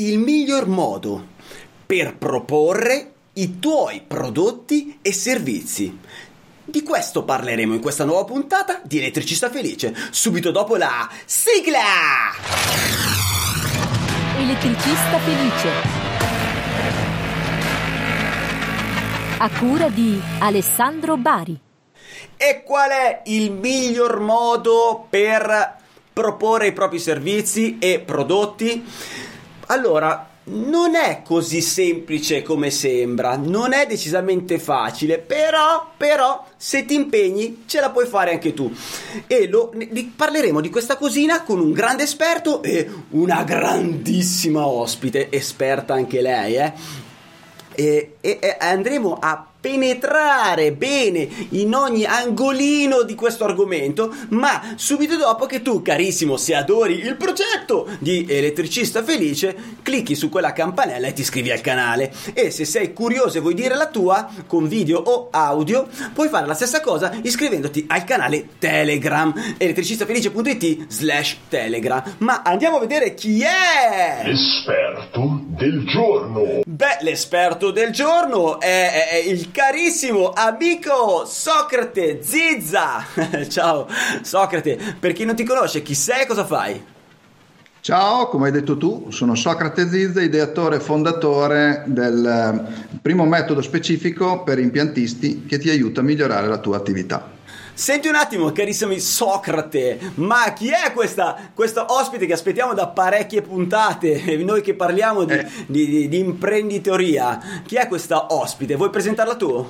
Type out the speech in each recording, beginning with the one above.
il miglior modo per proporre i tuoi prodotti e servizi. Di questo parleremo in questa nuova puntata di Elettricista Felice, subito dopo la sigla! Elettricista Felice. A cura di Alessandro Bari. E qual è il miglior modo per proporre i propri servizi e prodotti? Allora, non è così semplice come sembra, non è decisamente facile, però, però, se ti impegni ce la puoi fare anche tu. E lo, ne, parleremo di questa cosina con un grande esperto e una grandissima ospite, esperta anche lei, eh. E, e, e andremo a penetrare bene in ogni angolino di questo argomento, ma subito dopo che tu, carissimo, se adori il progetto di Elettricista Felice, clicchi su quella campanella e ti iscrivi al canale. E se sei curioso e vuoi dire la tua, con video o audio, puoi fare la stessa cosa iscrivendoti al canale Telegram, elettricistafelice.it slash Telegram. Ma andiamo a vedere chi è! L'esperto del giorno! Beh, l'esperto del giorno è, è, è il carissimo amico Socrate Zizza. Ciao Socrate, per chi non ti conosce, chi sei e cosa fai? Ciao, come hai detto tu, sono Socrate Zizza, ideatore e fondatore del eh, primo metodo specifico per impiantisti che ti aiuta a migliorare la tua attività. Senti un attimo, carissimi Socrate, ma chi è questa, questa ospite che aspettiamo da parecchie puntate? Noi che parliamo di, eh. di, di, di imprenditoria, chi è questa ospite? Vuoi presentarla tu?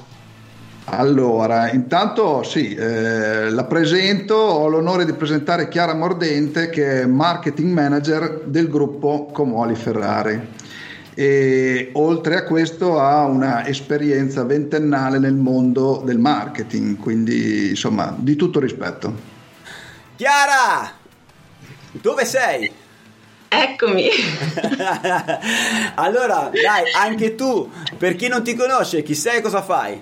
Allora, intanto sì, eh, la presento, ho l'onore di presentare Chiara Mordente che è marketing manager del gruppo Comoli Ferrari e oltre a questo ha una esperienza ventennale nel mondo del marketing, quindi insomma di tutto rispetto. Chiara, dove sei? Eccomi. allora, dai, anche tu, per chi non ti conosce, chi sei e cosa fai?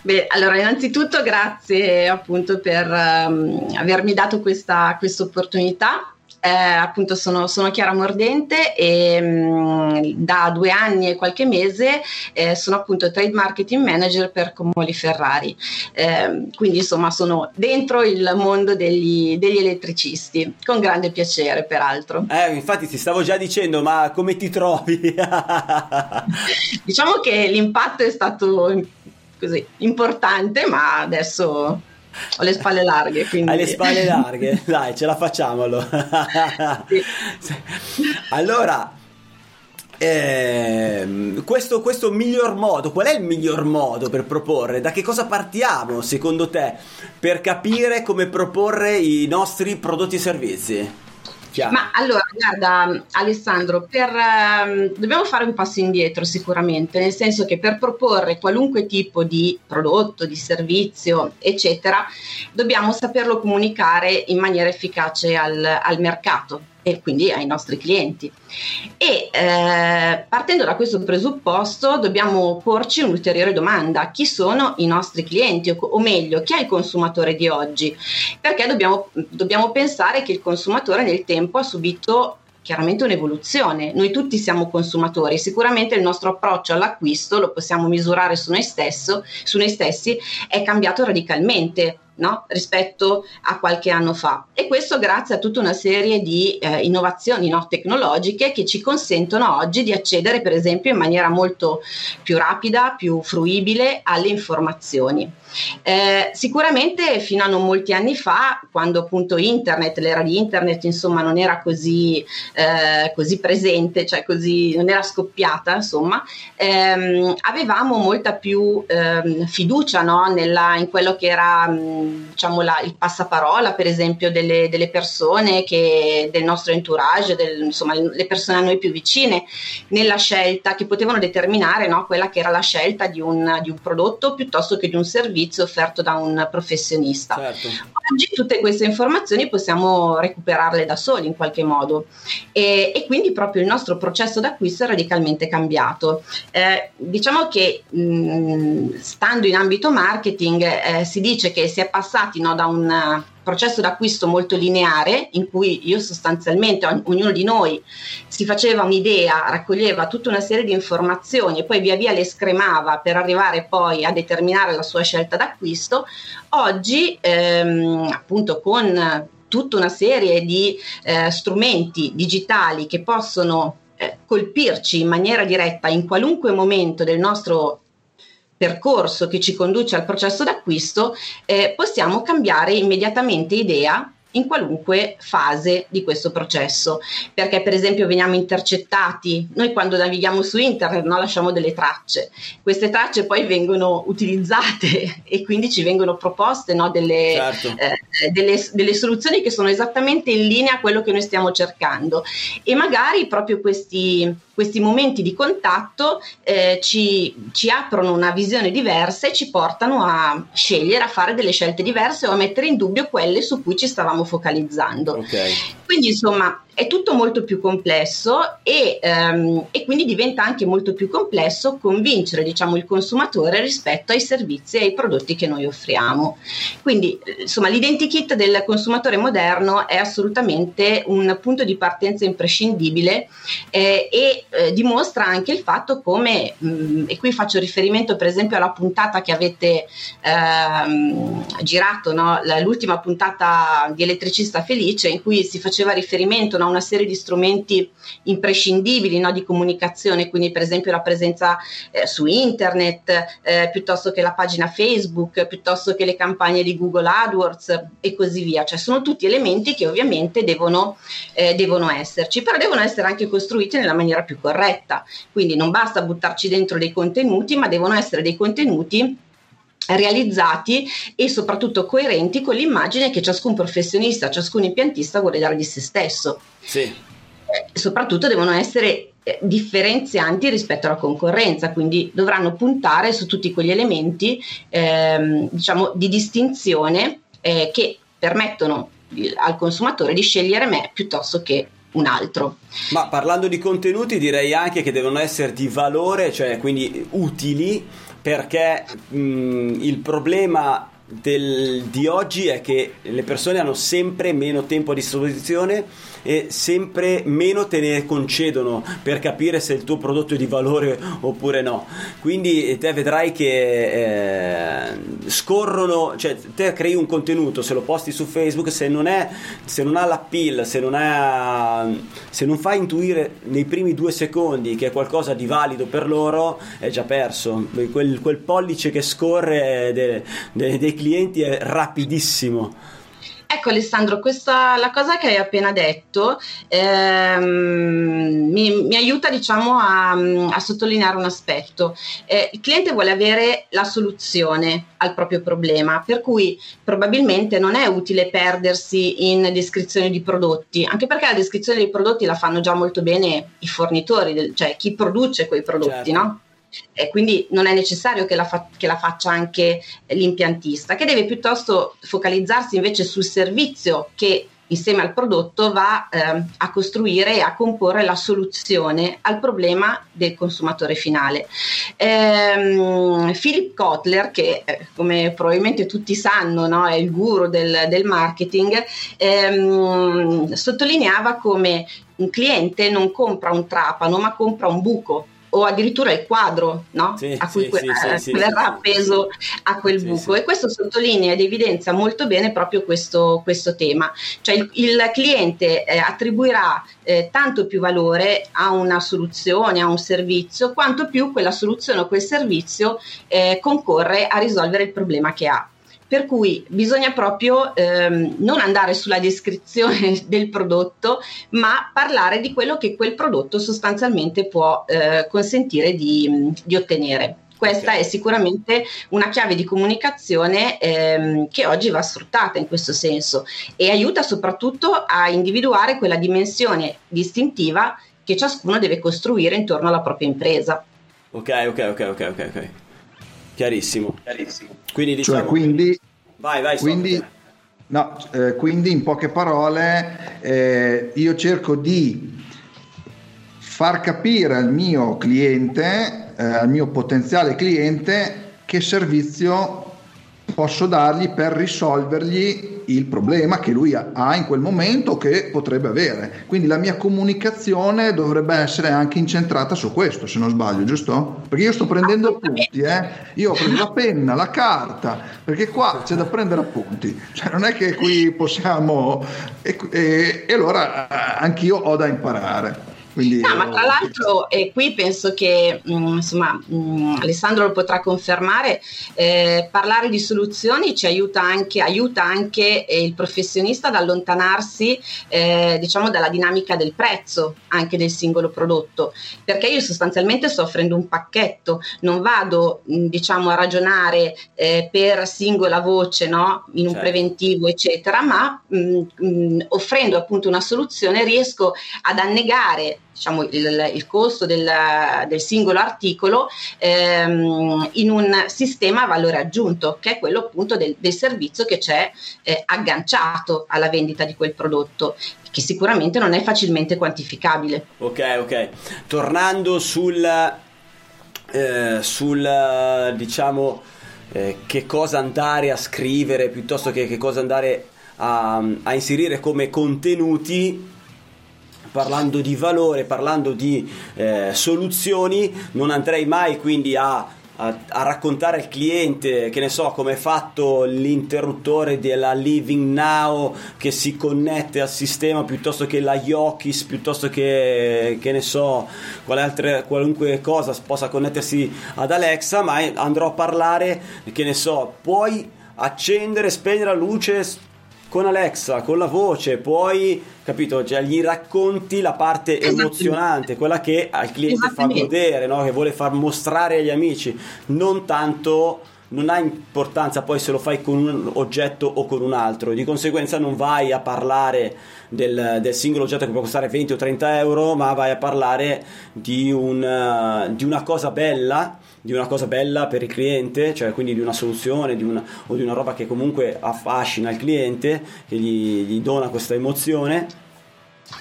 Beh, allora innanzitutto grazie appunto per um, avermi dato questa opportunità eh, appunto sono, sono, Chiara Mordente e mh, mm, da due anni e qualche mese eh, sono appunto trade marketing manager per Comoli Ferrari. Eh, quindi insomma sono dentro il mondo degli, degli, elettricisti, con grande piacere peraltro. Eh, infatti ti stavo già dicendo, ma come ti trovi? diciamo che l'impatto è stato così importante, ma adesso ho le spalle larghe. Quindi... Hai le spalle larghe? Dai, ce la facciamo allora. Sì. allora, eh, questo, questo miglior modo, qual è il miglior modo per proporre? Da che cosa partiamo secondo te per capire come proporre i nostri prodotti e servizi? Chiaro. Ma allora, guarda Alessandro, per, um, dobbiamo fare un passo indietro sicuramente, nel senso che per proporre qualunque tipo di prodotto, di servizio, eccetera, dobbiamo saperlo comunicare in maniera efficace al, al mercato e quindi ai nostri clienti. E eh, partendo da questo presupposto dobbiamo porci un'ulteriore domanda, chi sono i nostri clienti o, o meglio chi è il consumatore di oggi? Perché dobbiamo, dobbiamo pensare che il consumatore nel tempo ha subito chiaramente un'evoluzione. Noi tutti siamo consumatori, sicuramente il nostro approccio all'acquisto lo possiamo misurare su noi, stesso, su noi stessi, è cambiato radicalmente no? rispetto a qualche anno fa. E questo grazie a tutta una serie di eh, innovazioni no? tecnologiche che ci consentono oggi di accedere, per esempio, in maniera molto più rapida, più fruibile alle informazioni. Eh, sicuramente fino a non molti anni fa, quando appunto internet, l'era di internet insomma non era così, eh, così presente, cioè così non era scoppiata, insomma, ehm, avevamo molta più ehm, fiducia no, nella, in quello che era mh, diciamo la, il passaparola, per esempio, delle, delle persone che, del nostro entourage, del, insomma, le persone a noi più vicine, nella scelta che potevano determinare no, quella che era la scelta di un, di un prodotto piuttosto che di un servizio servizio offerto da un professionista. Certo. Oggi tutte queste informazioni possiamo recuperarle da soli in qualche modo e, e quindi proprio il nostro processo d'acquisto è radicalmente cambiato. Eh, diciamo che mh, stando in ambito marketing eh, si dice che si è passati no, da un processo d'acquisto molto lineare in cui io sostanzialmente, ognuno di noi si faceva un'idea, raccoglieva tutta una serie di informazioni e poi via via le scremava per arrivare poi a determinare la sua scelta d'acquisto, oggi ehm, appunto con tutta una serie di eh, strumenti digitali che possono eh, colpirci in maniera diretta in qualunque momento del nostro percorso che ci conduce al processo d'acquisto, eh, possiamo cambiare immediatamente idea in qualunque fase di questo processo, perché per esempio veniamo intercettati, noi quando navighiamo su internet no, lasciamo delle tracce, queste tracce poi vengono utilizzate e quindi ci vengono proposte no, delle, certo. eh, delle, delle, soluzioni che sono esattamente in linea a quello che noi stiamo cercando. E magari proprio questi, questi momenti di contatto eh, ci, ci aprono una visione diversa e ci portano a scegliere, a fare delle scelte diverse o a mettere in dubbio quelle su cui ci stavamo focalizzando. Okay. Quindi insomma è tutto molto più complesso e, um, e, quindi diventa anche molto più complesso convincere diciamo, il consumatore rispetto ai servizi e ai prodotti che noi offriamo. Quindi insomma l'identikit del consumatore moderno è assolutamente un punto di partenza imprescindibile eh, e eh, dimostra anche il fatto come, mh, mm, e qui faccio riferimento per esempio alla puntata che avete ehm, girato, no? l'ultima puntata di Elettricista Felice in cui si faceva riferimento no? Una serie di strumenti imprescindibili no, di comunicazione, quindi per esempio la presenza eh, su internet, eh, piuttosto che la pagina Facebook, piuttosto che le campagne di Google AdWords e così via. Cioè sono tutti elementi che ovviamente devono, eh, devono esserci, però devono essere anche costruiti nella maniera più corretta. Quindi non basta buttarci dentro dei contenuti, ma devono essere dei contenuti realizzati e soprattutto coerenti con l'immagine che ciascun professionista, ciascun impiantista vuole dare di se stesso. Sì. Eh, soprattutto devono essere eh, differenzianti rispetto alla concorrenza, quindi dovranno puntare su tutti quegli elementi ehm, diciamo, di distinzione eh, che permettono al consumatore di scegliere me piuttosto che un altro. Ma parlando di contenuti direi anche che devono essere di valore, cioè quindi utili perché mh, il problema del, di oggi è che le persone hanno sempre meno tempo a disposizione e sempre meno te ne concedono per capire se il tuo prodotto è di valore oppure no. Quindi te vedrai che eh, scorrono, cioè te crei un contenuto, se lo posti su Facebook, se non, è, se non ha l'appeal, se non, è, se non fa intuire nei primi due secondi che è qualcosa di valido per loro, è già perso. Quel, quel pollice che scorre de, de, dei clienti è rapidissimo. Ecco Alessandro, questa, la cosa che hai appena detto ehm, mi, mi, aiuta diciamo a, a, sottolineare un aspetto. Eh, il cliente vuole avere la soluzione al proprio problema, per cui probabilmente non è utile perdersi in descrizioni di prodotti, anche perché la descrizione dei prodotti la fanno già molto bene i fornitori, cioè chi produce quei prodotti, certo. no? E quindi non è necessario che la, fa- che la, faccia anche l'impiantista, che deve piuttosto focalizzarsi invece sul servizio che insieme al prodotto va eh, a costruire e a comporre la soluzione al problema del consumatore finale. Ehm, Philip Kotler, che eh, come probabilmente tutti sanno no, è il guru del, del marketing, ehm, sottolineava come un cliente non compra un trapano ma compra un buco o addirittura il quadro no? sì, a cui sì, que- sì, verrà appeso a quel buco. E questo sottolinea ed evidenzia molto bene proprio questo, questo tema. Cioè il, il cliente eh, attribuirà eh, tanto più valore a una soluzione a un servizio quanto più quella soluzione o quel servizio eh, concorre a risolvere il problema che ha per cui bisogna proprio ehm, non andare sulla descrizione del prodotto, ma parlare di quello che quel prodotto sostanzialmente può eh, consentire di, di ottenere. Questa okay. è sicuramente una chiave di comunicazione ehm, che oggi va sfruttata in questo senso e aiuta soprattutto a individuare quella dimensione distintiva che ciascuno deve costruire intorno alla propria impresa. Ok, ok, ok, ok, ok. Chiarissimo. Chiarissimo. Quindi, cioè, diciamo... Cioè, quindi, vai, vai, quindi, no, eh, quindi in poche parole eh, io cerco di far capire al mio cliente, eh, al mio potenziale cliente, che servizio posso dargli per risolvergli il problema che lui ha in quel momento o che potrebbe avere. Quindi la mia comunicazione dovrebbe essere anche incentrata su questo, se non sbaglio, giusto? Perché io sto prendendo appunti, eh? Io ho preso la penna, la carta, perché qua c'è da prendere appunti. Cioè non è che qui possiamo... E, e, e allora eh, anch'io ho da imparare. Quindi, no, ma tra l'altro, e qui penso che mh, mm, insomma, mh, mm, Alessandro lo potrà confermare, eh, parlare di soluzioni ci aiuta anche, aiuta anche eh, il professionista ad allontanarsi eh, diciamo dalla dinamica del prezzo anche del singolo prodotto, perché io sostanzialmente sto offrendo un pacchetto, non vado mh, mm, diciamo a ragionare eh, per singola voce no? in un certo. preventivo eccetera, ma offrendo appunto una soluzione riesco ad annegare diciamo, il, il, costo del, del, singolo articolo ehm, in un sistema a valore aggiunto, che è quello appunto del, del servizio che c'è eh, agganciato alla vendita di quel prodotto che sicuramente non è facilmente quantificabile. Ok, ok. Tornando sul, eh, sul diciamo, eh, che cosa andare a scrivere piuttosto che che cosa andare a, a inserire come contenuti parlando di valore, parlando di eh, soluzioni, non andrei mai quindi a a, a, raccontare al cliente, che ne so, come è fatto l'interruttore della Living Now che si connette al sistema piuttosto che la Yokis, piuttosto che, che ne so, altre, qualunque cosa possa connettersi ad Alexa, ma andrò a parlare, che ne so, puoi accendere spegnere la luce con Alexa, con la voce, poi, capito, cioè, gli racconti la parte emozionante, quella che al cliente fa godere, no? che vuole far mostrare agli amici, non tanto non ha importanza poi se lo fai con un oggetto o con un altro, di conseguenza non vai a parlare del, del singolo oggetto che può costare 20 o 30 euro, ma vai a parlare di, un, di una cosa bella di una cosa bella per il cliente, cioè quindi di una soluzione di una, o di una roba che comunque affascina il cliente, che gli, gli dona questa emozione,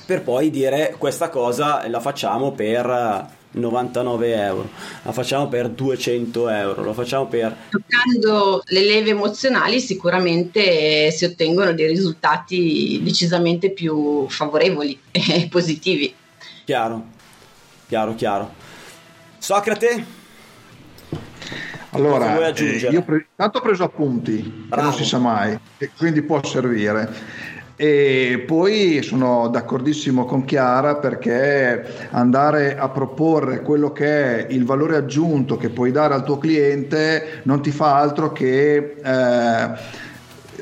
per poi dire questa cosa la facciamo per 99 euro, la facciamo per 200 euro, lo facciamo per... Toccando le leve emozionali sicuramente si ottengono dei risultati decisamente più favorevoli e positivi. Chiaro, chiaro, chiaro. Socrate? Allora, eh, io pre- tanto ho preso appunti, non si sa mai, quindi può servire. E poi sono d'accordissimo con Chiara perché andare a proporre quello che è il valore aggiunto che puoi dare al tuo cliente non ti fa altro che eh,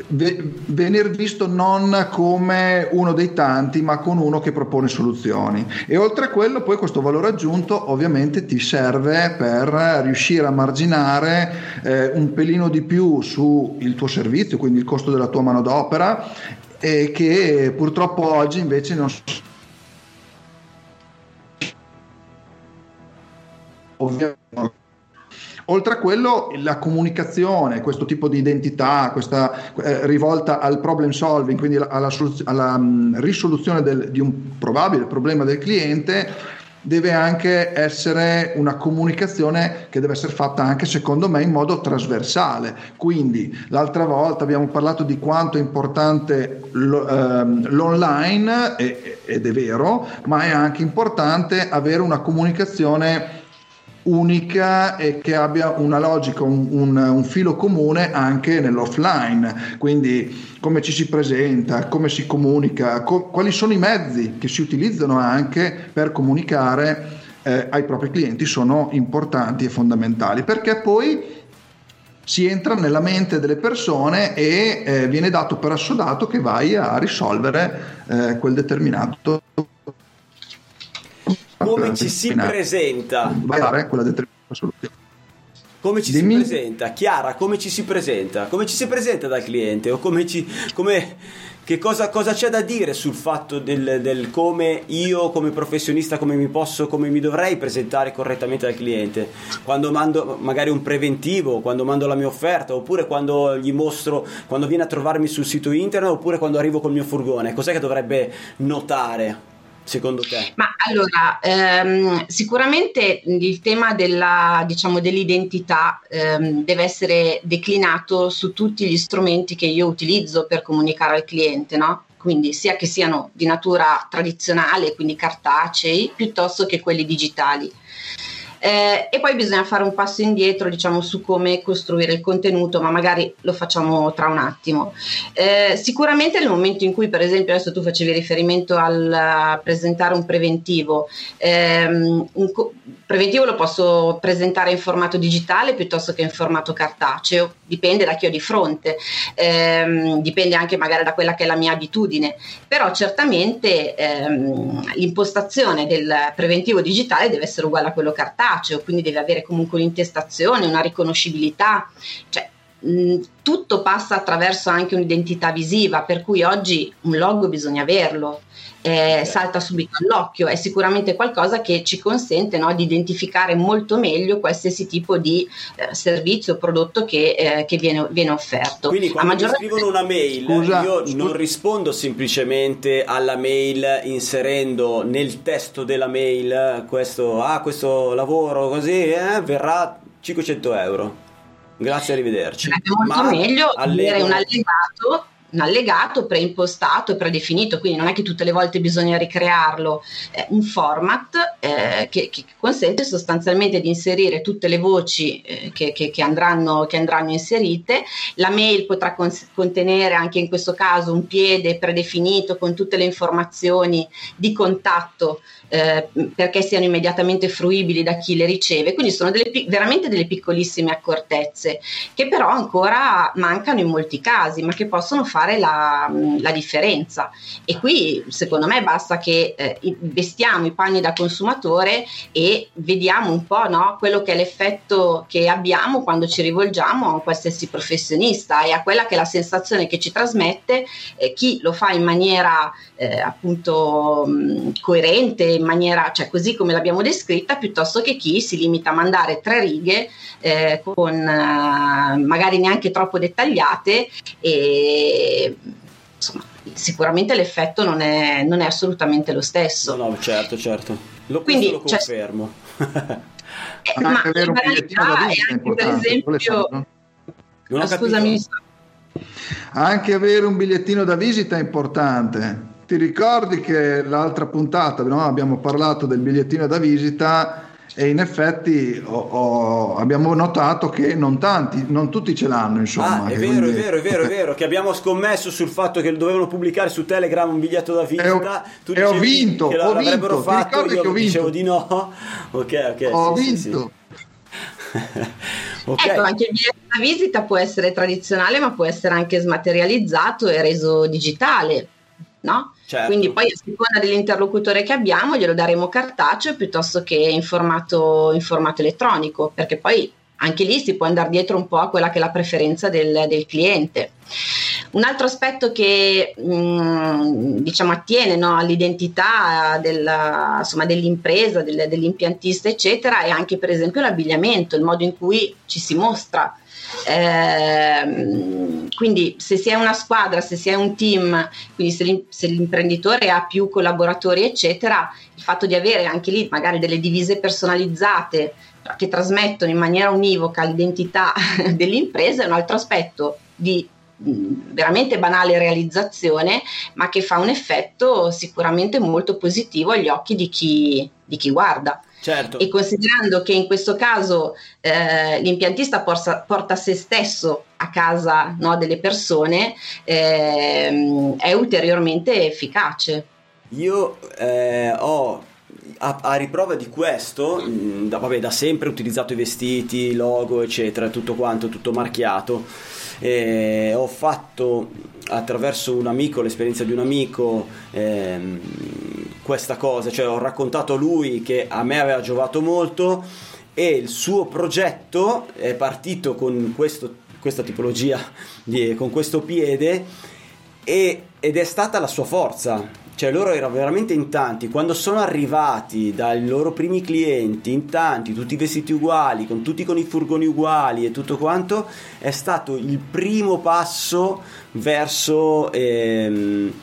venire visto non come uno dei tanti, ma con uno che propone soluzioni. E oltre a quello, poi questo valore aggiunto ovviamente ti serve per riuscire a marginare eh, un pelino di più sul tuo servizio, quindi il costo della tua manodopera, e che purtroppo oggi invece non ovviamente Oltre a quello, la comunicazione, questo tipo di identità, questa eh, rivolta al problem solving, quindi alla, alla um, risoluzione del, di un probabile problema del cliente, deve anche essere una comunicazione che deve essere fatta anche secondo me in modo trasversale. Quindi l'altra volta abbiamo parlato di quanto è importante ehm, l'online ed è vero, ma è anche importante avere una comunicazione unica e che abbia una logica, un, un, un, filo comune anche nell'offline, quindi come ci si presenta, come si comunica, co- quali sono i mezzi che si utilizzano anche per comunicare eh, ai propri clienti sono importanti e fondamentali perché poi si entra nella mente delle persone e eh, viene dato per assodato che vai a risolvere eh, quel determinato come ci si presenta? Vai quella determinata soluzione. Come ci Dimmi. si presenta? Chiara, come ci si presenta? Come ci si presenta dal cliente? O come ci... Come, che cosa, cosa, c'è da dire sul fatto del, del, come io come professionista come mi posso come mi dovrei presentare correttamente al cliente quando mando magari un preventivo quando mando la mia offerta oppure quando gli mostro quando viene a trovarmi sul sito internet oppure quando arrivo col mio furgone cos'è che dovrebbe notare secondo te? Ma allora, ehm, sicuramente il tema della, diciamo, dell'identità ehm, deve essere declinato su tutti gli strumenti che io utilizzo per comunicare al cliente, no? Quindi sia che siano di natura tradizionale, quindi cartacei, piuttosto che quelli digitali. Eh, e poi bisogna fare un passo indietro, diciamo, su come costruire il contenuto, ma magari lo facciamo tra un attimo. Eh, sicuramente nel momento in cui, per esempio, adesso tu facevi riferimento al presentare un preventivo, ehm, un co- preventivo lo posso presentare in formato digitale piuttosto che in formato cartaceo, dipende da chi ho di fronte, ehm, dipende anche magari da quella che è la mia abitudine, però certamente ehm, l'impostazione del preventivo digitale deve essere uguale a quello cartaceo quindi deve avere comunque un'intestazione, una riconoscibilità, cioè tutto passa attraverso anche un'identità visiva, per cui oggi un logo bisogna averlo. Eh, salta subito all'occhio, è sicuramente qualcosa che ci consente no, di identificare molto meglio qualsiasi tipo di eh, servizio o prodotto che, eh, che viene, viene, offerto. Quindi quando maggior... mi scrivono una mail, scusa, io scusa. non rispondo semplicemente alla mail inserendo nel testo della mail questo, ah, questo lavoro così eh, verrà 500 euro. Grazie, arrivederci. È molto Ma meglio avere un allegato un allegato preimpostato e predefinito, quindi non è che tutte le volte bisogna ricrearlo, eh, un format eh, che, che, consente sostanzialmente di inserire tutte le voci eh, che, che, che, andranno, che andranno inserite, la mail potrà cons- contenere anche in questo caso un piede predefinito con tutte le informazioni di contatto eh, perché siano immediatamente fruibili da chi le riceve, quindi sono delle, veramente delle piccolissime accortezze che però ancora mancano in molti casi, ma che possono fare la, la differenza. E qui secondo me basta che eh, vestiamo i panni da consumatore e vediamo un po' no, quello che è l'effetto che abbiamo quando ci rivolgiamo a un qualsiasi professionista e a quella che è la sensazione che ci trasmette eh, chi lo fa in maniera eh, appunto mh, coerente, in maniera, cioè così come l'abbiamo descritta, piuttosto che chi si limita a mandare tre righe eh, con eh, magari neanche troppo dettagliate e insomma sicuramente l'effetto non è, non è assolutamente lo stesso. No, no certo, certo. Lo, Quindi, lo cioè, confermo. eh, ma avere un bigliettino da visita anche per esempio... Non ho scusami. Anche avere un bigliettino da visita è importante ti ricordi che l'altra puntata no, abbiamo parlato del bigliettino da visita e in effetti ho, ho, abbiamo notato che non tanti, non tutti ce l'hanno insomma. Ah, è vero, quindi... è vero, è vero, è vero, che abbiamo scommesso sul fatto che dovevano pubblicare su Telegram un biglietto da visita. E ho, tu e ho vinto, che ho vinto, fatto, io che ho vinto? dicevo di no. ok, ok. Ho sì, vinto. Sì, sì. okay. Ecco, anche il biglietto da visita può essere tradizionale, ma può essere anche smaterializzato e reso digitale no? Certo. Quindi poi a seconda dell'interlocutore che abbiamo glielo daremo cartaceo piuttosto che in formato, in formato elettronico, perché poi anche lì si può andare dietro un po' a quella che è la preferenza del, del cliente. Un altro aspetto che mh, mm, diciamo attiene no, all'identità della, insomma, dell'impresa, del, dell'impiantista, eccetera, è anche per esempio l'abbigliamento, il modo in cui ci si mostra. Eh, quindi se si è una squadra, se si è un team, quindi se, se, l'imprenditore ha più collaboratori, eccetera, il fatto di avere anche lì magari delle divise personalizzate che trasmettono in maniera univoca l'identità dell'impresa è un altro aspetto di veramente banale realizzazione, ma che fa un effetto sicuramente molto positivo agli occhi di chi, di chi guarda. Certo. E considerando che in questo caso eh, l'impiantista porta, porta, se stesso a casa no, delle persone, eh, è ulteriormente efficace. Io eh, ho a, a, riprova di questo, mh, da, vabbè, da sempre ho utilizzato i vestiti, logo, eccetera, tutto quanto, tutto marchiato. E ho fatto attraverso un amico, l'esperienza di un amico, ehm, questa cosa, cioè ho raccontato a lui che a me aveva giovato molto e il suo progetto è partito con questo, questa tipologia, di, con questo piede e, ed è stata la sua forza. Cioè loro erano veramente in tanti, quando sono arrivati dai loro primi clienti, in tanti, tutti vestiti uguali, con tutti con i furgoni uguali e tutto quanto, è stato il primo passo verso ehm,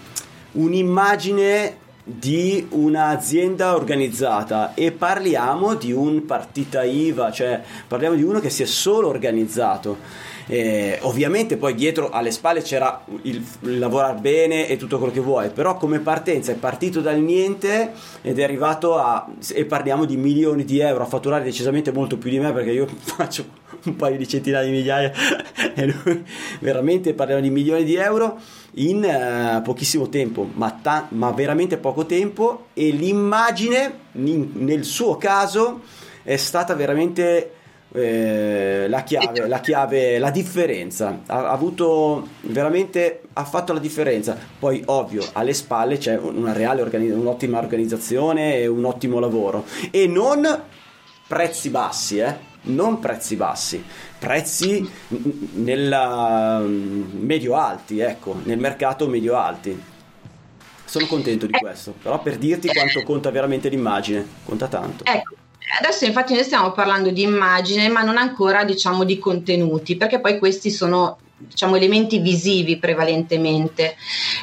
un'immagine di un'azienda organizzata e parliamo di un partita IVA, cioè parliamo di uno che si è solo organizzato. Eh, ovviamente poi dietro alle spalle c'era il, il lavorare bene e tutto quello che vuoi, però come partenza è partito dal niente ed è arrivato a, e parliamo di milioni di euro, a fatturare decisamente molto più di me perché io faccio un paio di centinaia di migliaia e lui veramente parliamo di milioni di euro in uh, pochissimo tempo, ma, ta- ma, veramente poco tempo e l'immagine in, nel suo caso è stata veramente eh, la, chiave, la chiave, la differenza. Ha, ha, avuto veramente, ha fatto la differenza. Poi, ovvio, alle spalle c'è una reale organi- un'ottima organizzazione e un ottimo lavoro e non prezzi bassi, eh non prezzi bassi, prezzi nella mm, medio alti, ecco, nel mercato medio alti. Sono contento di questo, però per dirti quanto conta veramente l'immagine, conta tanto. Ecco. Adesso infatti noi stiamo parlando di immagine, ma non ancora diciamo di contenuti, perché poi questi sono diciamo, elementi visivi prevalentemente.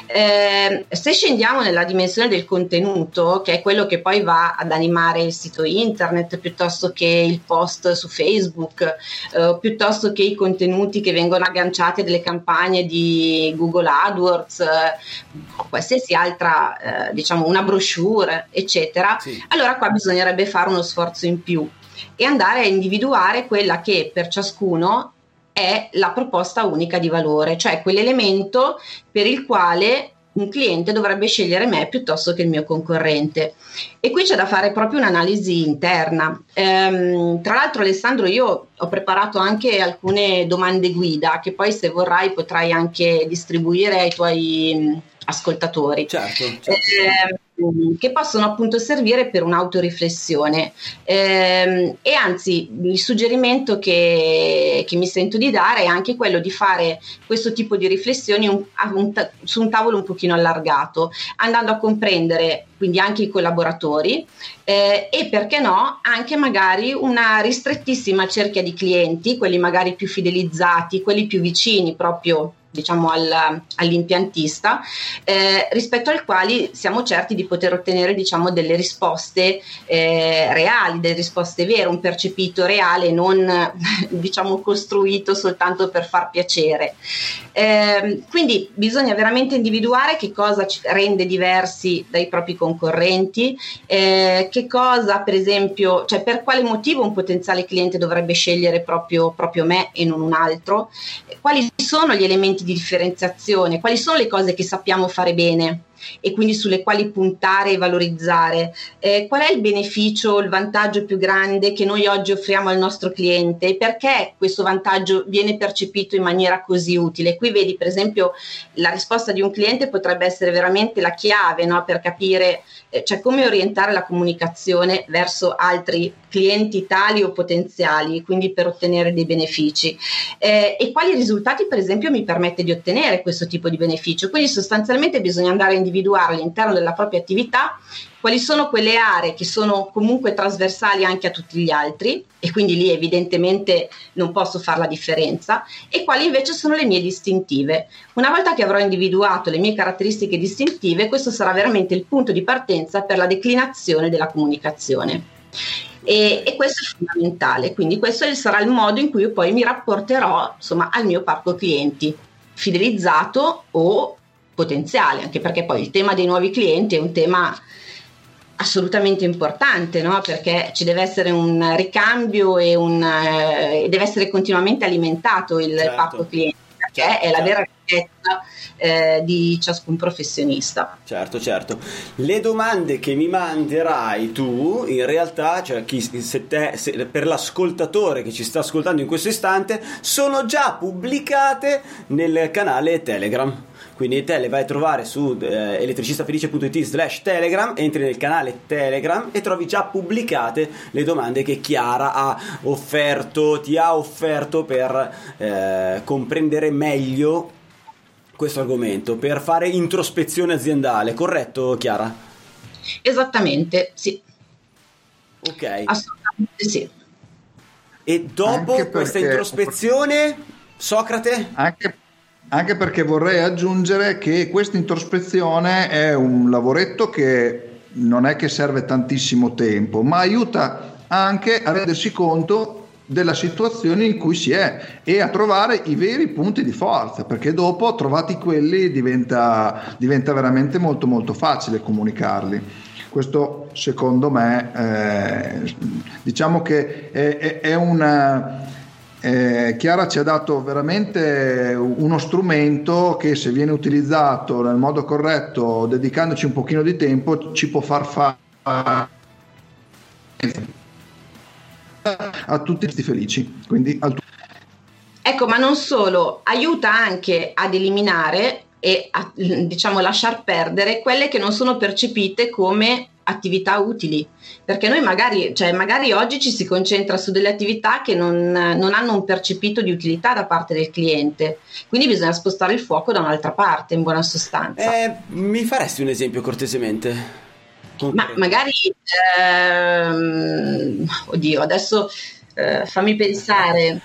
Eh, se scendiamo nella dimensione del contenuto, che è quello che poi va ad animare il sito internet piuttosto che il post su Facebook, eh, piuttosto che i contenuti che vengono agganciati a delle campagne di Google AdWords, eh, qualsiasi altra, eh, diciamo, una brochure, eccetera, sì. allora qua bisognerebbe fare uno sforzo in più e andare a individuare quella che per ciascuno è la proposta unica di valore, cioè quell'elemento per il quale un cliente dovrebbe scegliere me piuttosto che il mio concorrente. E qui c'è da fare proprio un'analisi interna. Ehm, tra l'altro, Alessandro, io ho preparato anche alcune domande guida che poi, se vorrai, potrai anche distribuire ai tuoi ascoltatori. Certo. certo. Eh, che possono appunto servire per un'autoriflessione. Eh, e anzi, il suggerimento che, che, mi sento di dare è anche quello di fare questo tipo di riflessioni un, un, su un tavolo un pochino allargato, andando a comprendere quindi anche i collaboratori eh, e perché no anche magari una ristrettissima cerchia di clienti, quelli magari più fidelizzati, quelli più vicini proprio diciamo al, all'impiantista eh, rispetto al quali siamo certi di poter ottenere diciamo delle risposte eh, reali delle risposte vere un percepito reale non diciamo costruito soltanto per far piacere. Eh, quindi bisogna veramente individuare che cosa ci rende diversi dai propri concorrenti eh, che cosa per esempio cioè per quale motivo un potenziale cliente dovrebbe scegliere proprio, proprio me e non un altro quali sono gli elementi elementi di differenziazione, quali sono le cose che sappiamo fare bene e quindi sulle quali puntare e valorizzare, eh, qual è il beneficio, il vantaggio più grande che noi oggi offriamo al nostro cliente e perché questo vantaggio viene percepito in maniera così utile. Qui vedi per esempio la risposta di un cliente potrebbe essere veramente la chiave no, per capire eh, cioè come orientare la comunicazione verso altri clienti tali o potenziali, quindi per ottenere dei benefici. Eh, e quali risultati, per esempio, mi permette di ottenere questo tipo di beneficio? Quindi sostanzialmente bisogna andare a individuare all'interno della propria attività quali sono quelle aree che sono comunque trasversali anche a tutti gli altri e quindi lì evidentemente non posso fare la differenza e quali invece sono le mie distintive. Una volta che avrò individuato le mie caratteristiche distintive, questo sarà veramente il punto di partenza per la declinazione della comunicazione. E, e, questo è fondamentale, quindi questo sarà il modo in cui poi mi rapporterò insomma, al mio parco clienti, fidelizzato o potenziale, anche perché poi il tema dei nuovi clienti è un tema assolutamente importante, no? perché ci deve essere un ricambio e, un, eh, deve essere continuamente alimentato il certo. parco cliente, perché certo, è la certo. vera ricchezza eh, di ciascun professionista. Certo, certo. Le domande che mi manderai tu, in realtà, cioè chi, se te, se, per l'ascoltatore che ci sta ascoltando in questo istante, sono già pubblicate nel canale Telegram quindi te le vai a trovare su eh, elettricistafelice.it slash telegram entri nel canale telegram e trovi già pubblicate le domande che Chiara ha offerto ti ha offerto per eh, comprendere meglio questo argomento per fare introspezione aziendale, corretto Chiara? Esattamente, sì. Ok. Assolutamente sì. E dopo questa introspezione, Socrate? Anche Anche perché vorrei aggiungere che questa introspezione è un lavoretto che non è che serve tantissimo tempo, ma aiuta anche a rendersi conto della situazione in cui si è e a trovare i veri punti di forza, perché dopo trovati quelli diventa, diventa veramente molto molto facile comunicarli. Questo secondo me eh, diciamo che è, è, è una eh, Chiara ci ha dato veramente uno strumento che se viene utilizzato nel modo corretto, dedicandoci un pochino di tempo, ci può far fare a tutti felici. Quindi al... Ecco, ma non solo, aiuta anche ad eliminare e a diciamo lasciar perdere quelle che non sono percepite come attività utili, perché noi magari, cioè magari oggi ci si concentra su delle attività che non, non, hanno un percepito di utilità da parte del cliente, quindi bisogna spostare il fuoco da un'altra parte, in buona sostanza. Eh, mi faresti un esempio cortesemente? Ma magari, ehm, oddio, adesso eh, fammi pensare.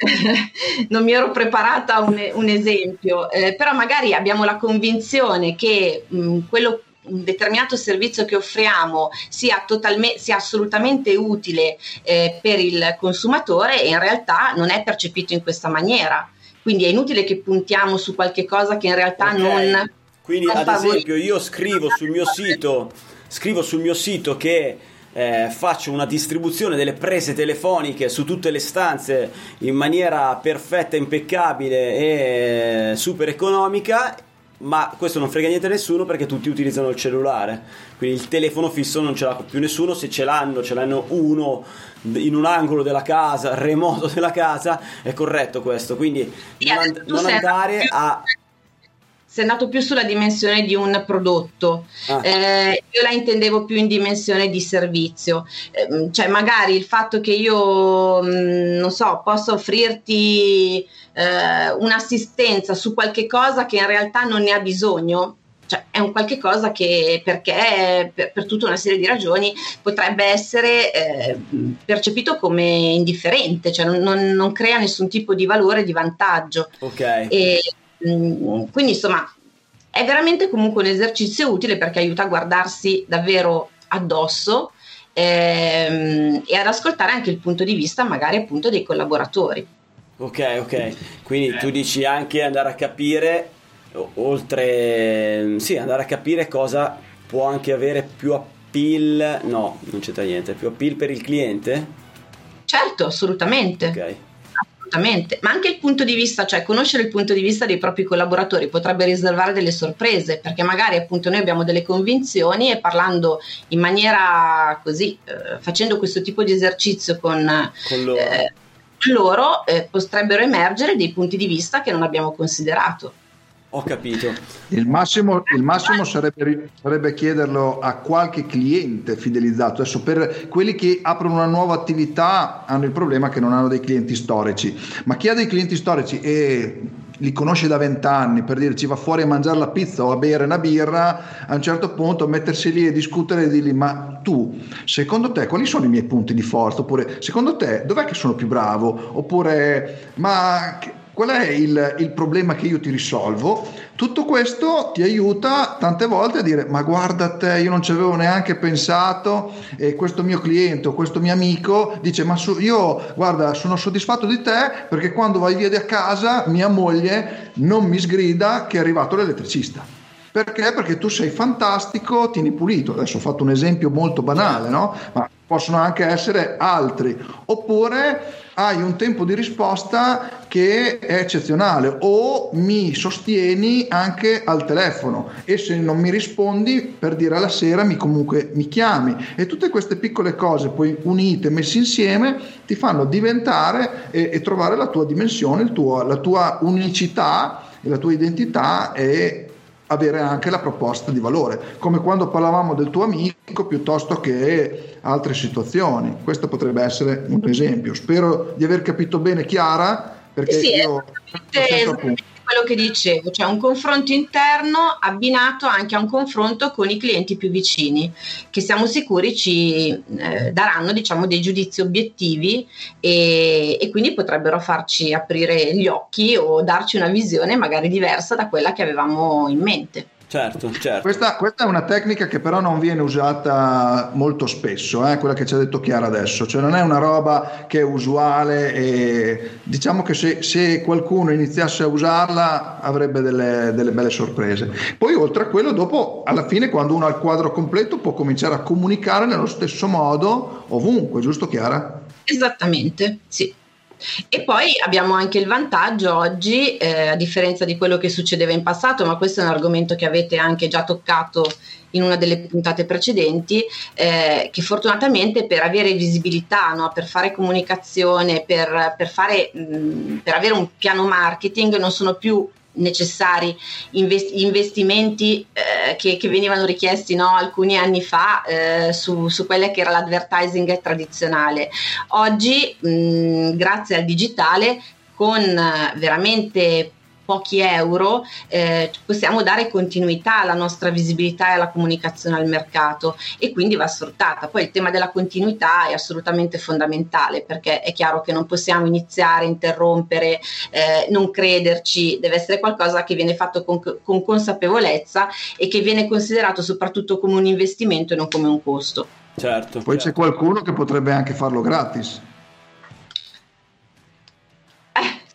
non mi ero preparata un, un esempio, eh, però magari abbiamo la convinzione che mh, quello un determinato servizio che offriamo sia, totalme, sia assolutamente utile eh, per il consumatore e in realtà non è percepito in questa maniera. Quindi è inutile che puntiamo su qualche cosa che in realtà okay. non... Quindi non ad esempio io scrivo sul mio sito, scrivo sul mio sito che eh, faccio una distribuzione delle prese telefoniche su tutte le stanze in maniera perfetta, impeccabile e super economica ma questo non frega niente a nessuno perché tutti utilizzano il cellulare. Quindi il telefono fisso non ce l'ha più nessuno se ce l'hanno ce l'hanno uno in un angolo della casa remoto della casa è corretto questo. Quindi non, and- non andare a sei andato più sulla dimensione di un prodotto, ah. eh, io la intendevo più in dimensione di servizio, eh, cioè magari il fatto che io, mh, mm, non so, possa offrirti eh, un'assistenza su qualche cosa che in realtà non ne ha bisogno, cioè è un qualche cosa che perché per, per tutta una serie di ragioni potrebbe essere eh, percepito come indifferente, cioè non, non, crea nessun tipo di valore, di vantaggio. Ok. E, quindi insomma è veramente comunque un esercizio utile perché aiuta a guardarsi davvero addosso ehm, e ad ascoltare anche il punto di vista magari appunto dei collaboratori. Ok, ok, quindi tu dici anche andare a capire, oltre, sì, andare a capire cosa può anche avere più appeal, no, non c'entra niente, più appeal per il cliente? Certo, assolutamente. Ok assolutamente, ma anche il punto di vista, cioè conoscere il punto di vista dei propri collaboratori potrebbe riservare delle sorprese, perché magari appunto noi abbiamo delle convinzioni e parlando in maniera così, eh, facendo questo tipo di esercizio con, con loro, eh, loro eh, potrebbero emergere dei punti di vista che non abbiamo considerato. Ho capito. Il massimo, il massimo sarebbe, sarebbe, chiederlo a qualche cliente fidelizzato. Adesso per quelli che aprono una nuova attività hanno il problema che non hanno dei clienti storici, ma chi ha dei clienti storici e li conosce da vent'anni, per dire ci va fuori a mangiare la pizza o a bere una birra, a un certo punto mettersi lì e discutere e dirgli ma tu, secondo te quali sono i miei punti di forza? Oppure secondo te dov'è che sono più bravo? Oppure ma qual è il, il, problema che io ti risolvo? Tutto questo ti aiuta tante volte a dire ma guarda te, io non ci avevo neanche pensato e questo mio cliente o questo mio amico dice ma su, io guarda sono soddisfatto di te perché quando vai via da casa mia moglie non mi sgrida che è arrivato l'elettricista. Perché? Perché tu sei fantastico, tieni pulito. Adesso ho fatto un esempio molto banale, no? Ma possono anche essere altri. Oppure hai un tempo di risposta che è eccezionale o mi sostieni anche al telefono e se non mi rispondi per dire alla sera mi comunque mi chiami. E tutte queste piccole cose poi unite, messe insieme ti fanno diventare e, e trovare la tua dimensione, tuo, la tua unicità e la tua identità e avere anche la proposta di valore, come quando parlavamo del tuo amico piuttosto che altre situazioni. Questo potrebbe essere un esempio. Spero di aver capito bene Chiara, perché sì, io esattamente quello che dicevo, cioè un confronto interno abbinato anche a un confronto con i clienti più vicini, che siamo sicuri ci eh, daranno diciamo, dei giudizi obiettivi e, e quindi potrebbero farci aprire gli occhi o darci una visione magari diversa da quella che avevamo in mente. Certo, certo. Questa, questa, è una tecnica che però non viene usata molto spesso, eh, quella che ci ha detto Chiara adesso, cioè non è una roba che è usuale e diciamo che se, se qualcuno iniziasse a usarla avrebbe delle, delle, belle sorprese. Poi oltre a quello, dopo alla fine quando uno ha il quadro completo può cominciare a comunicare nello stesso modo ovunque, giusto Chiara? Esattamente, sì. E poi abbiamo anche il vantaggio oggi, eh, a differenza di quello che succedeva in passato, ma questo è un argomento che avete anche già toccato in una delle puntate precedenti, eh, che fortunatamente per avere visibilità, no, per fare comunicazione, per, per, fare, mh, per avere un piano marketing non sono più necessari invest- investimenti eh, che, che, venivano richiesti no, alcuni anni fa eh, su, su quella che era l'advertising tradizionale. Oggi, mh, grazie al digitale, con eh, veramente pochi euro eh, possiamo dare continuità alla nostra visibilità e alla comunicazione al mercato e quindi va sfruttata. Poi il tema della continuità è assolutamente fondamentale perché è chiaro che non possiamo iniziare, interrompere, eh, non crederci, deve essere qualcosa che viene fatto con, con consapevolezza e che viene considerato soprattutto come un investimento e non come un costo. Certo. Poi certo. c'è qualcuno che potrebbe anche farlo gratis.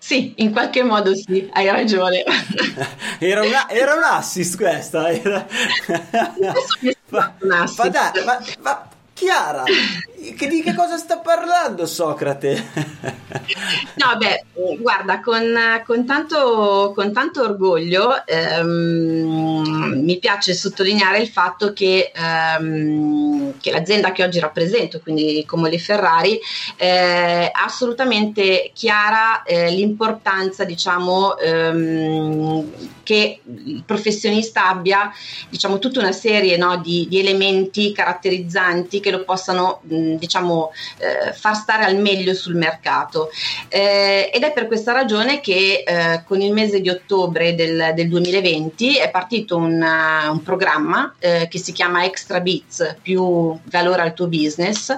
Sì, in qualche modo sì, hai ragione. era, una, era un assist questa. Era... ma, un assist. Ma, dai, ma, ma Chiara, che, di che cosa sta parlando Socrate? no, beh, guarda, con, con, tanto, con tanto, orgoglio ehm, mi piace sottolineare il fatto che, ehm, che, l'azienda che oggi rappresento, quindi Comoli Ferrari, eh, ha assolutamente chiara eh, l'importanza, diciamo, ehm, che il professionista abbia, diciamo, tutta una serie no, di, di elementi caratterizzanti che lo possano mh, diciamo, eh, far stare al meglio sul mercato. Eh, ed è per questa ragione che eh, con il mese di ottobre del, del 2020 è partito un, uh, un programma eh, che si chiama Extra Bits più valore al tuo business,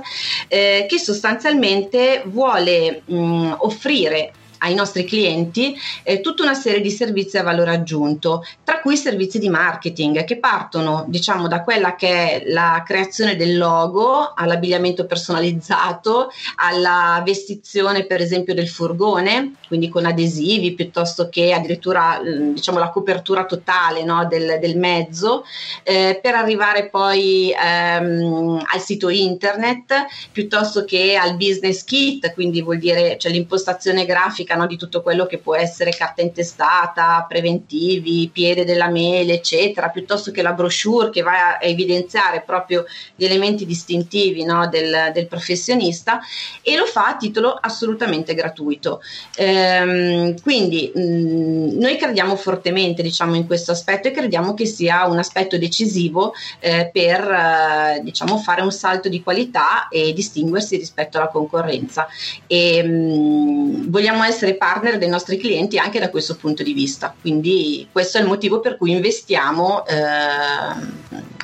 eh, che sostanzialmente vuole mh, offrire ai nostri clienti eh, tutta una serie di servizi a valore aggiunto, tra cui servizi di marketing che partono diciamo da quella che è la creazione del logo all'abbigliamento personalizzato, alla vestizione per esempio del furgone, quindi con adesivi piuttosto che addirittura mm, diciamo la copertura totale no, del, del, mezzo, eh, per arrivare poi ehm, al sito internet piuttosto che al business kit, quindi vuol dire cioè, l'impostazione grafica verifica no, di tutto quello che può essere carta intestata, preventivi, piede della mele, eccetera, piuttosto che la brochure che va a evidenziare proprio gli elementi distintivi no, del, del, professionista e lo fa a titolo assolutamente gratuito. Ehm, quindi mh, mm, noi crediamo fortemente diciamo, in questo aspetto e crediamo che sia un aspetto decisivo eh, per eh, diciamo, fare un salto di qualità e distinguersi rispetto alla concorrenza. E, mh, mm, vogliamo essere essere partner dei nostri clienti anche da questo punto di vista. Quindi questo è il motivo per cui investiamo eh,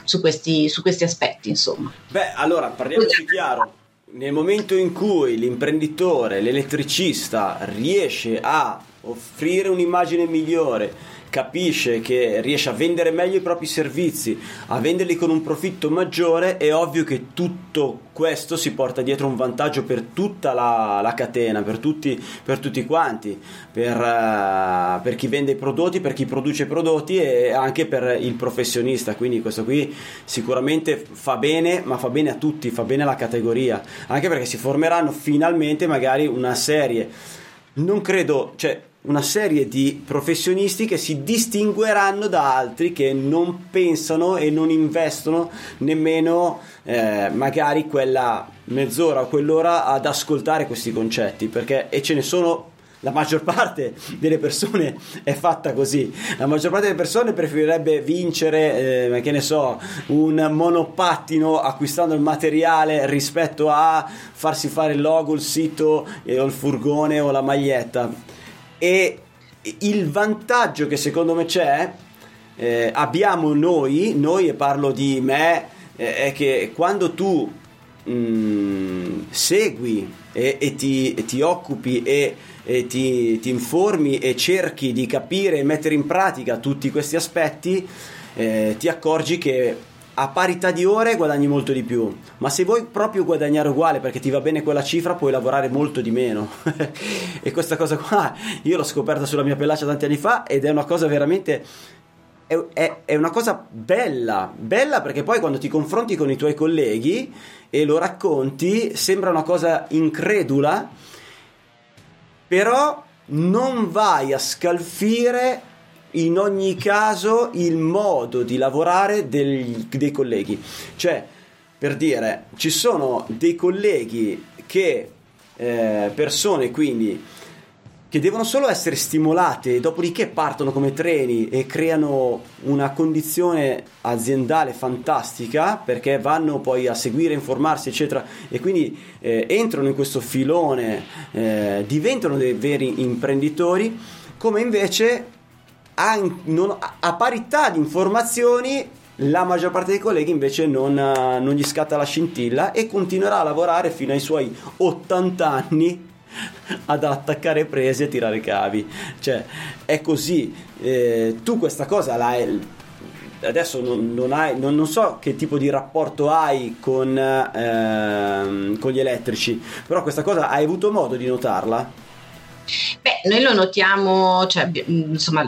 su, questi, su, questi, aspetti. Insomma. Beh, allora parliamoci chiaro. Nel momento in cui l'imprenditore, l'elettricista riesce a offrire un'immagine migliore, capisce che riesce a vendere meglio i propri servizi, a venderli con un profitto maggiore, è ovvio che tutto questo si porta dietro un vantaggio per tutta la, la catena, per tutti, per tutti quanti, per, uh, per, chi vende i prodotti, per chi produce i prodotti e anche per il professionista. Quindi questo qui sicuramente fa bene, ma fa bene a tutti, fa bene alla categoria, anche perché si formeranno finalmente magari una serie. Non credo, cioè una serie di professionisti che si distingueranno da altri che non pensano e non investono nemmeno eh, magari quella mezz'ora o quell'ora ad ascoltare questi concetti perché e ce ne sono la maggior parte delle persone è fatta così. La maggior parte delle persone preferirebbe vincere, eh, che ne so, un monopattino acquistando il materiale rispetto a farsi fare il logo, il sito, eh, o il furgone o la maglietta e il vantaggio che secondo me c'è, eh, abbiamo noi, noi e parlo di me, eh, è che quando tu mh, mm, segui e, e, ti, e, ti, occupi e, e ti, ti, informi e cerchi di capire e mettere in pratica tutti questi aspetti, eh, ti accorgi che a parità di ore guadagni molto di più, ma se vuoi proprio guadagnare uguale perché ti va bene quella cifra, puoi lavorare molto di meno. e questa cosa qua io l'ho scoperta sulla mia pellaccia tanti anni fa ed è una cosa veramente è, è, è, una cosa bella, bella perché poi quando ti confronti con i tuoi colleghi e lo racconti sembra una cosa incredula, però non vai a scalfire in ogni caso il modo di lavorare degli, dei colleghi. Cioè, per dire, ci sono dei colleghi che, eh, persone quindi, che devono solo essere stimolate, dopodiché partono come treni e creano una condizione aziendale fantastica perché vanno poi a seguire, informarsi, eccetera, e quindi eh, entrano in questo filone, eh, diventano dei veri imprenditori, come invece a, non, a parità di informazioni la maggior parte dei colleghi invece non, non, gli scatta la scintilla e continuerà a lavorare fino ai suoi 80 anni ad attaccare prese e tirare cavi. Cioè, è così. Eh, tu questa cosa l'hai. Adesso non, non, hai, non, non, so che tipo di rapporto hai con, eh, con gli elettrici, però questa cosa hai avuto modo di notarla? Beh, noi lo notiamo, cioè, insomma,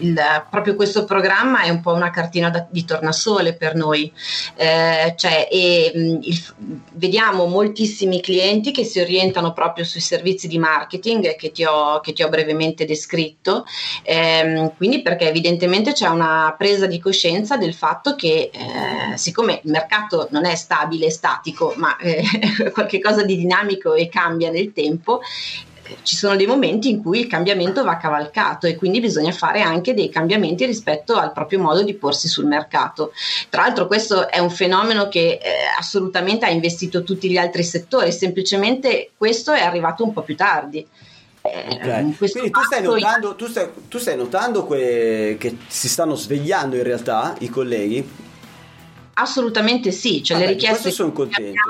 il, proprio questo programma è un po' una cartina da, di tornasole per noi, eh, cioè, e, il, vediamo moltissimi clienti che si orientano proprio sui servizi di marketing che ti ho, che ti ho brevemente descritto, eh, quindi perché evidentemente c'è una presa di coscienza del fatto che eh, siccome il mercato non è stabile, statico, ma eh, qualcosa di dinamico e cambia nel tempo, ci sono dei momenti in cui il cambiamento va cavalcato e quindi bisogna fare anche dei cambiamenti rispetto al proprio modo di porsi sul mercato. Tra l'altro questo è un fenomeno che eh, assolutamente ha investito tutti gli altri settori, semplicemente questo è arrivato un po' più tardi. Eh, okay. Quindi tu stai notando, tu stai, tu stai notando que- che si stanno svegliando in realtà i colleghi? Assolutamente sì, cioè ah, le richieste sono contento.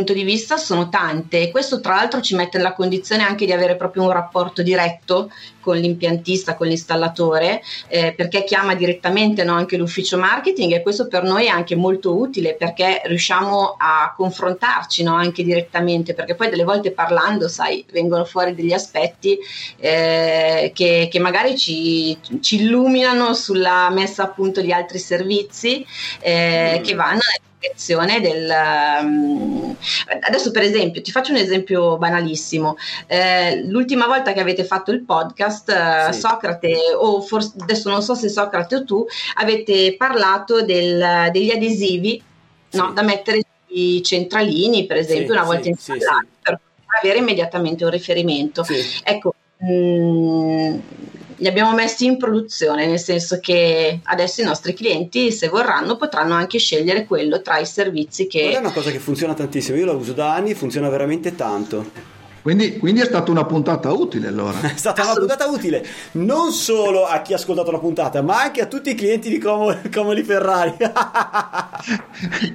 Punto di vista sono tante e questo tra l'altro ci mette nella condizione anche di avere proprio un rapporto diretto con l'impiantista, con l'installatore, eh, perché chiama direttamente no, anche l'ufficio marketing e questo per noi è anche molto utile perché riusciamo a confrontarci no, anche direttamente, perché poi delle volte parlando, sai, vengono fuori degli aspetti eh, che, che, magari ci, ci, illuminano sulla messa a punto di altri servizi eh, mm. che vanno direzione del... Um, adesso per esempio, ti faccio un esempio banalissimo. Eh, l'ultima volta che avete fatto il podcast, eh, sì. Socrate, o forse adesso non so se Socrate o tu, avete parlato del, degli adesivi sì. no, da mettere sui centralini, per esempio, sì, una volta installati, per avere immediatamente un riferimento. Ecco, mh, mm, li abbiamo messi in produzione, nel senso che adesso i nostri clienti, se vorranno, potranno anche scegliere quello tra i servizi che... è una cosa che funziona tantissimo, io la uso da anni, funziona veramente tanto. Quindi, quindi, è stata una puntata utile allora. È stata una puntata utile non solo a chi ha ascoltato la puntata, ma anche a tutti i clienti di Como, Comoli Ferrari.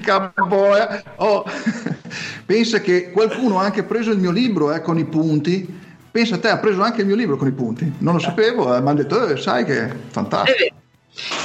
Capo, eh. oh. Pensa che qualcuno ha anche preso il mio libro eh, con i punti pensa a te, ha preso anche il mio libro con i punti, non lo sapevo, eh, mi hanno detto, eh, sai che è fantastico.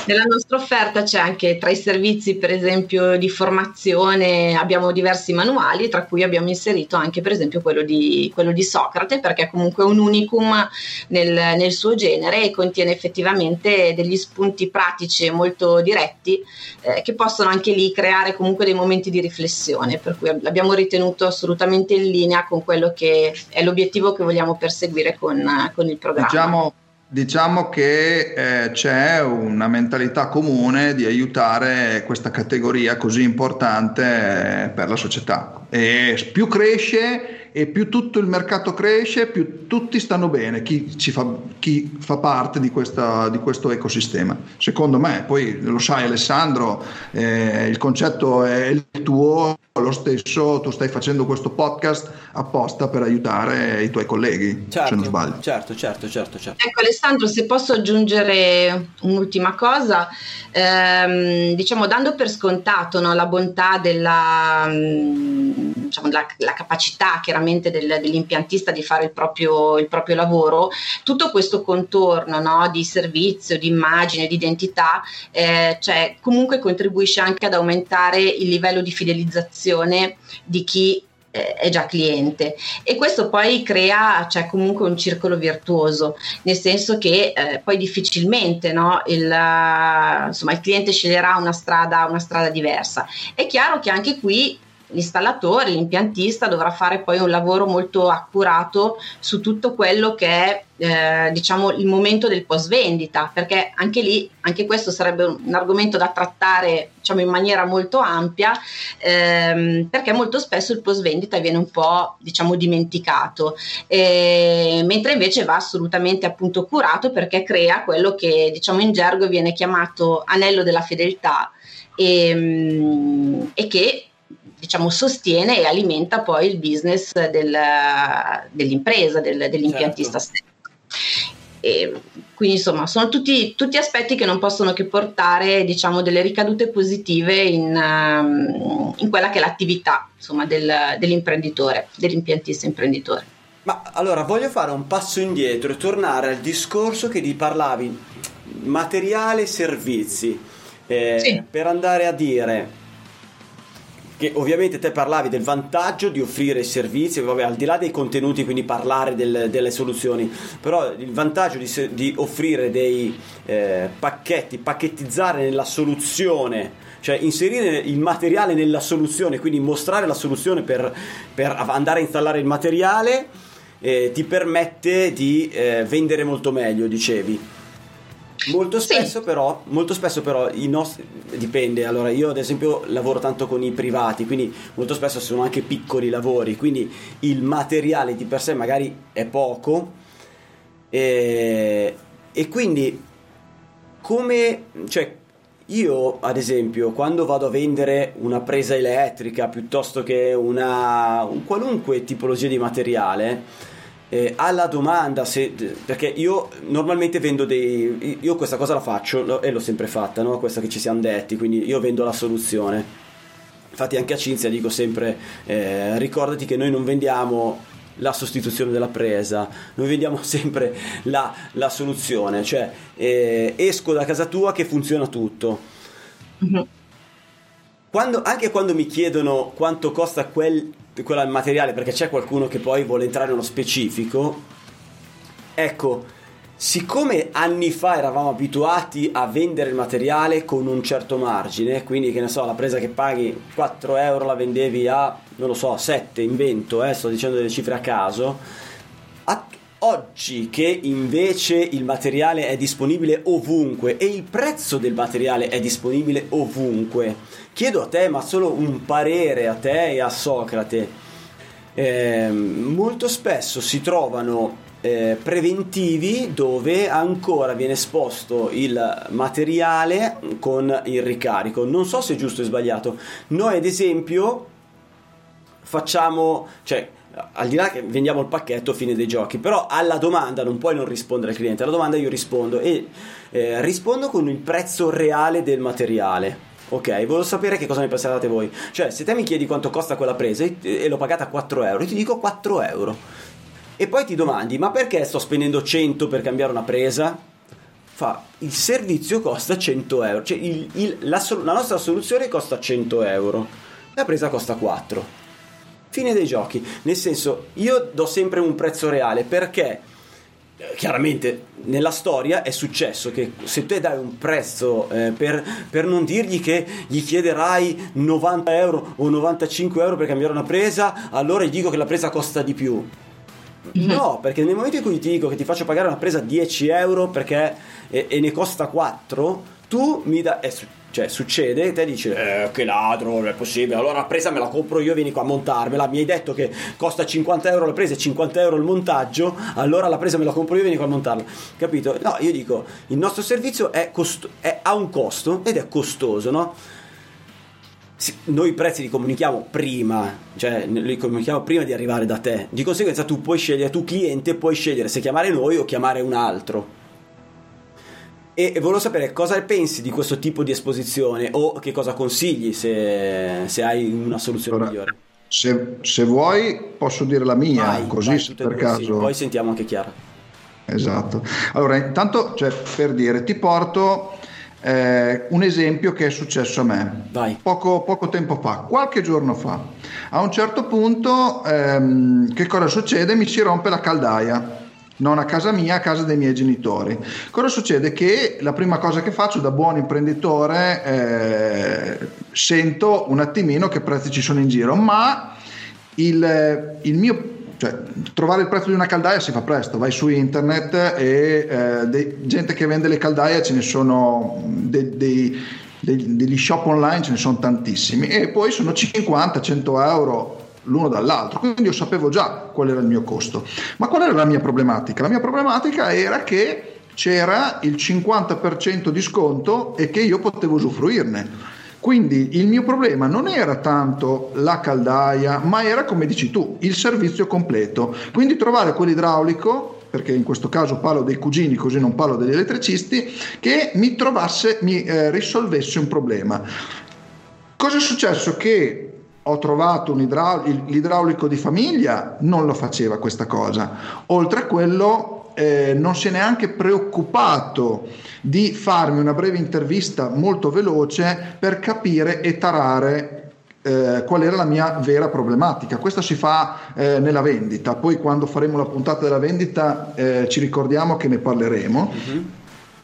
Nella nostra offerta c'è anche tra i servizi, per esempio, di formazione, abbiamo diversi manuali, tra cui abbiamo inserito anche, per esempio, quello di, quello di Socrate, perché è comunque un unicum nel, nel, suo genere e contiene effettivamente degli spunti pratici molto diretti eh, che possono anche lì creare comunque dei momenti di riflessione, per cui l'abbiamo ritenuto assolutamente in linea con quello che è l'obiettivo che vogliamo perseguire con, con il programma. Diciamo Diciamo che eh, c'è una mentalità comune di aiutare questa categoria così importante eh, per la società. E più cresce e più tutto il mercato cresce, più tutti stanno bene, chi, fa, chi fa, parte di, questa, di, questo ecosistema. Secondo me, poi lo sai Alessandro, eh, il concetto è il tuo, lo stesso, tu stai facendo questo podcast apposta per aiutare i tuoi colleghi, certo, se non sbaglio. Certo, certo, certo, certo. Ecco Alessandro, se posso aggiungere un'ultima cosa, ehm, diciamo dando per scontato no, la bontà della, diciamo, la, la capacità chiaramente chiaramente del, dell'impiantista di fare il proprio, il proprio lavoro, tutto questo contorno no, di servizio, di immagine, di identità, eh, cioè, comunque contribuisce anche ad aumentare il livello di fidelizzazione di chi eh, è già cliente. E questo poi crea cioè, comunque un circolo virtuoso nel senso che eh, poi difficilmente no, il, insomma, il cliente sceglierà una strada, una strada diversa. È chiaro che anche qui l'installatore, l'impiantista dovrà fare poi un lavoro molto accurato su tutto quello che è eh, diciamo il momento del post vendita perché anche lì anche questo sarebbe un, argomento da trattare diciamo in maniera molto ampia ehm, perché molto spesso il post vendita viene un po' diciamo dimenticato. Eh, mentre invece va assolutamente appunto curato perché crea quello che diciamo in gergo viene chiamato anello della fedeltà e, ehm, e che diciamo, sostiene e alimenta poi il business del, dell'impresa, del, dell'impiantista certo. stesso. E quindi insomma sono tutti, tutti, aspetti che non possono che portare diciamo, delle ricadute positive in, um, in quella che è l'attività insomma, del, dell'imprenditore, dell'impiantista imprenditore. Ma allora voglio fare un passo indietro e tornare al discorso che ti parlavi materiale e servizi eh, sì. per andare a dire che ovviamente te parlavi del vantaggio di offrire servizi, vabbè, al di là dei contenuti, quindi parlare del, delle soluzioni, però il vantaggio di, di offrire dei eh, pacchetti, pacchettizzare nella soluzione, cioè inserire il materiale nella soluzione, quindi mostrare la soluzione per, per andare a installare il materiale, eh, ti permette di eh, vendere molto meglio, dicevi. Molto spesso, sì. però, molto spesso però i nostri dipende. Allora, io ad esempio lavoro tanto con i privati, quindi molto spesso sono anche piccoli lavori, quindi il materiale di per sé magari è poco e, e quindi come cioè io, ad esempio, quando vado a vendere una presa elettrica piuttosto che una un qualunque tipologia di materiale, eh, alla domanda se, perché io normalmente vendo dei io questa cosa la faccio e l'ho sempre fatta no? questa che ci siamo detti quindi io vendo la soluzione infatti anche a Cinzia dico sempre eh, ricordati che noi non vendiamo la sostituzione della presa noi vendiamo sempre la, la soluzione cioè eh, esco da casa tua che funziona tutto mm-hmm. Quando, anche quando mi chiedono quanto costa quel quella materiale perché c'è qualcuno che poi vuole entrare nello specifico ecco siccome anni fa eravamo abituati a vendere il materiale con un certo margine quindi che ne so la presa che paghi 4 euro la vendevi a non lo so 7 invento eh, sto dicendo delle cifre a caso oggi che invece il materiale è disponibile ovunque e il prezzo del materiale è disponibile ovunque chiedo a te, ma solo un parere a te e a Socrate. Eh, molto spesso si trovano eh, preventivi dove ancora viene esposto il materiale con il ricarico. Non so se è giusto o sbagliato. Noi, ad esempio, facciamo, cioè, al di là che vendiamo il pacchetto fine dei giochi, però alla domanda non puoi non rispondere al cliente, alla domanda io rispondo e eh, rispondo con il prezzo reale del materiale. Ok, volevo sapere che cosa ne pensate voi. Cioè, se te mi chiedi quanto costa quella presa e l'ho pagata a 4 euro, io ti dico 4 euro. E poi ti domandi, ma perché sto spendendo 100 per cambiare una presa? Fa, il servizio costa 100 euro. Cioè, il, il, la, la nostra soluzione costa 100 euro. La presa costa 4. Fine dei giochi. Nel senso, io do sempre un prezzo reale perché chiaramente nella storia è successo che se te dai un prezzo eh, per, per, non dirgli che gli chiederai 90 euro o 95 euro per cambiare una presa, allora gli dico che la presa costa di più. Mhm. No, perché nel momento in cui ti dico che ti faccio pagare una presa 10 euro perché, e, e ne costa 4, tu mi dai. Cioè, succede e te dici, eh, che ladro, non è possibile. Allora la presa me la compro io, vieni qua a montarmela. Mi hai detto che costa 50 euro la presa e 50 euro il montaggio. Allora la presa me la compro io, vieni qua a montarla. Capito? No, io dico, il nostro servizio costo- è- ha un costo ed è costoso, no? Noi i prezzi li comunichiamo prima, cioè li comunichiamo prima di arrivare da te. Di conseguenza tu puoi scegliere, tu cliente puoi scegliere se chiamare noi o chiamare un altro. E, volevo sapere cosa pensi di questo tipo di esposizione o che cosa consigli se, se hai una soluzione Allora, migliore. Se, se vuoi posso dire la mia, Vai, così vai, per due, sì. caso... Poi sentiamo anche Chiara. Esatto. Allora, intanto, cioè, per dire, ti porto eh, un esempio che è successo a me poco, poco tempo fa, qualche giorno fa. A un certo punto, ehm, che cosa succede? Mi si rompe la caldaia. Non a casa mia, a casa dei miei genitori. Cosa succede? Che la prima cosa che faccio da buon imprenditore eh, sento un attimino che prezzi ci sono in giro, ma il, il mio cioè, trovare il prezzo di una caldaia si fa presto, vai su internet e eh, de- gente che vende le caldaie ce ne sono de- dei- dei- degli shop online, ce ne sono tantissimi e poi sono 50-100 euro l'uno dall'altro, quindi io sapevo già qual era il mio costo. Ma qual era la mia problematica? La mia problematica era che c'era il 50% di sconto e che io potevo usufruirne. Quindi il mio problema non era tanto la caldaia, ma era come dici tu, il servizio completo. Quindi trovare quell'idraulico, perché in questo caso parlo dei cugini, così non parlo degli elettricisti, che mi trovasse, mi eh, risolvesse un problema. Cosa è successo? Che ho trovato un idrau- il- l'idraulico di famiglia, non lo faceva questa cosa. Oltre a quello, eh, non si è neanche preoccupato di farmi una breve intervista molto veloce per capire e tarare eh, qual era la mia vera problematica. Questo si fa eh, nella vendita, poi quando faremo la puntata della vendita eh, ci ricordiamo che ne parleremo.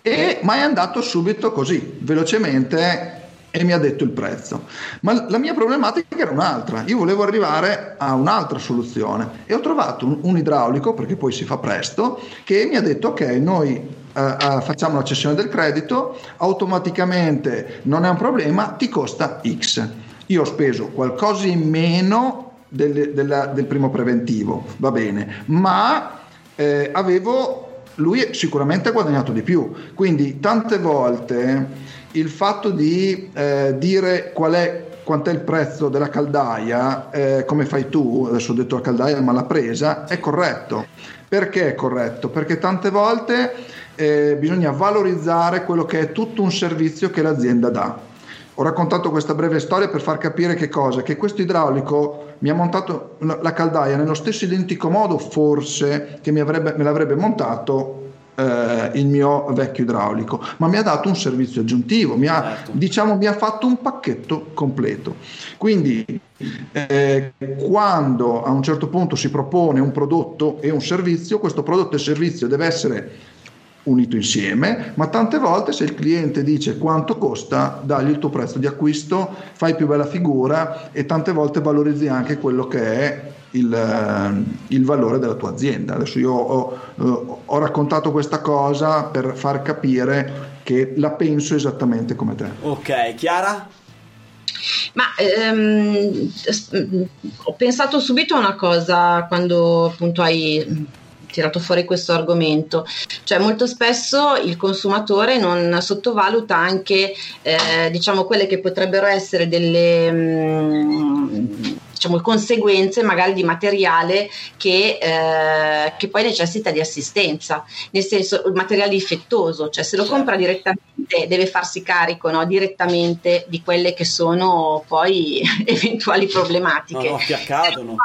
E, ma è andato subito così, velocemente, e mi ha detto il prezzo. Ma la mia problematica era un'altra, io volevo arrivare a un'altra soluzione e ho trovato un, un idraulico, perché poi si fa presto, che mi ha detto ok, noi eh, facciamo la cessione del credito, automaticamente non è un problema, ti costa X. Io ho speso qualcosa in meno del, della- del primo preventivo, va bene, ma eh, avevo lui sicuramente ha guadagnato di più. Quindi tante volte il fatto di eh, dire qual è quant'è il prezzo della caldaia, eh, come fai tu, adesso ho detto la caldaia ma la presa, è corretto. Perché è corretto? Perché tante volte eh, bisogna valorizzare quello che è tutto un servizio che l'azienda dà. Ho raccontato questa breve storia per far capire che cosa? Che questo idraulico mi ha montato la caldaia nello stesso identico modo, forse, che avrebbe- me l'avrebbe montato eh, il mio vecchio idraulico, ma mi ha dato un servizio aggiuntivo, mi ha, Certo. diciamo, mi ha fatto un pacchetto completo. Quindi eh, quando a un certo punto si propone un prodotto e un servizio, questo prodotto e servizio deve essere unito insieme, ma tante volte se il cliente dice quanto costa, dagli il tuo prezzo di acquisto, fai più bella figura e tante volte valorizzi anche quello che è il, eh, il valore della tua azienda. Adesso io ho, eh, ho raccontato questa cosa per far capire che la penso esattamente come te. Ok, Chiara? Ma ehm, ho pensato subito a una cosa quando appunto hai tirato fuori questo argomento, cioè molto spesso il consumatore non sottovaluta anche eh, diciamo quelle che potrebbero essere delle mm, diciamo conseguenze magari di materiale che, eh, che poi necessita di assistenza, nel senso il materiale difettoso, cioè se lo compra direttamente deve farsi carico no, direttamente di quelle che sono poi eventuali No, problematiche. no, ti accadono.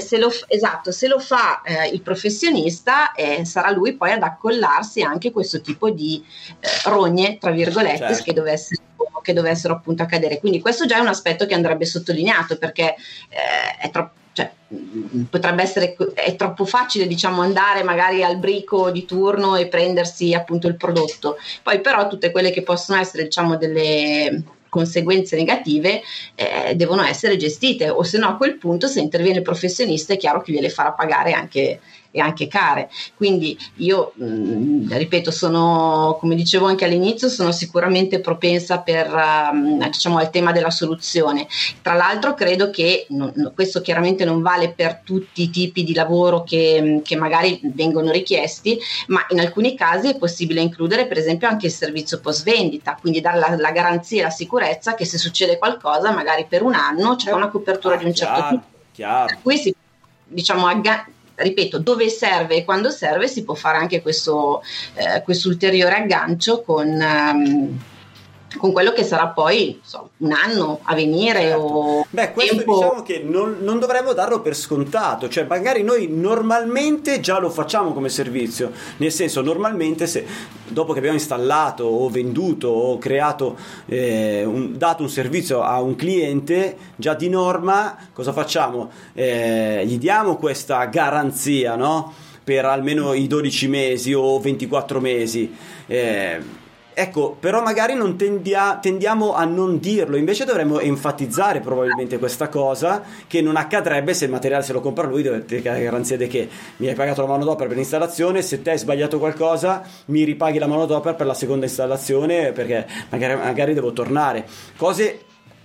Se lo, esatto, se lo fa eh, il professionista eh, sarà lui poi ad accollarsi anche questo tipo di eh, rogne, tra virgolette, Certo. che, dovessero, che dovessero appunto accadere. Quindi questo già è un aspetto che andrebbe sottolineato perché eh, è troppo... Cioè, mh, potrebbe essere è troppo facile diciamo andare magari al brico di turno e prendersi appunto il prodotto poi però tutte quelle che possono essere diciamo delle conseguenze negative eh, devono essere gestite o se no a quel punto se interviene il professionista è chiaro che gliele farà pagare anche e anche care. Quindi io, mh, mm, ripeto, sono, come dicevo anche all'inizio, sono sicuramente propensa per, uh, diciamo, al tema della soluzione. Tra l'altro credo che non, questo chiaramente non vale per tutti i tipi di lavoro che, che magari vengono richiesti, ma in alcuni casi è possibile includere per esempio anche il servizio post vendita, quindi dare la, la garanzia e la sicurezza che se succede qualcosa magari per un anno c'è una copertura ah, di un certo chiaro, tipo. Chiaro. Per cui si diciamo, agga- ripeto, dove serve e quando serve si può fare anche questo eh, ulteriore aggancio con... Um, con quello che sarà poi so, un anno a venire certo. o beh questo tempo... diciamo che non, non, dovremmo darlo per scontato cioè magari noi normalmente già lo facciamo come servizio nel senso normalmente se dopo che abbiamo installato o venduto o creato eh, un, dato un servizio a un cliente già di norma cosa facciamo eh, gli diamo questa garanzia no? per almeno i 12 mesi o 24 mesi eh, Ecco, però magari non tendia, tendiamo a non dirlo, invece dovremmo enfatizzare probabilmente questa cosa che non accadrebbe se il materiale se lo compra lui, dovete la garanzia di che mi hai pagato la manodopera per l'installazione, se te hai sbagliato qualcosa mi ripaghi la manodopera per la seconda installazione perché magari, magari devo tornare. Cose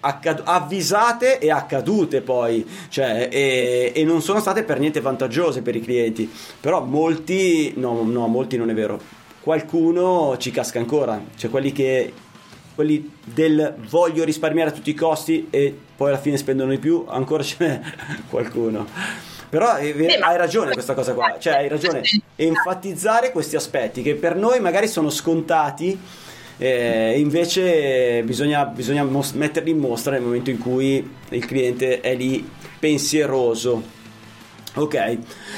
Accad- avvisate e accadute poi, cioè, e, e, non sono state per niente vantaggiose per i clienti, però molti, no, no, molti non è vero qualcuno ci casca ancora, cioè quelli che quelli del voglio risparmiare a tutti i costi e poi alla fine spendono di più, ancora ce n'è qualcuno. Però Beh, hai ragione questa cosa qua, cioè hai ragione, enfatizzare questi aspetti che per noi magari sono scontati, eh, invece bisogna, bisogna mos- metterli in mostra nel momento in cui il cliente è lì pensieroso. Ok,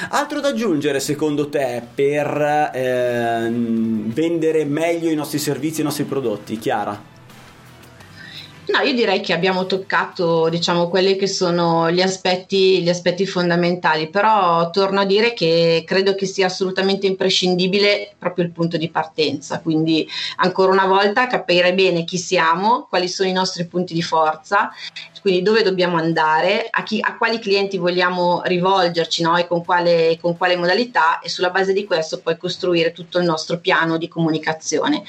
altro da aggiungere secondo te per eh, vendere meglio i nostri servizi e i nostri prodotti, Chiara? No, io direi che abbiamo toccato, diciamo, quelli che sono gli aspetti, gli aspetti fondamentali, però torno a dire che credo che sia assolutamente imprescindibile proprio il punto di partenza, quindi ancora una volta capire bene chi siamo, quali sono i nostri punti di forza, quindi dove dobbiamo andare, a, chi, a quali clienti vogliamo rivolgerci no? e con quale, con quale modalità e sulla base di questo poi costruire tutto il nostro piano di comunicazione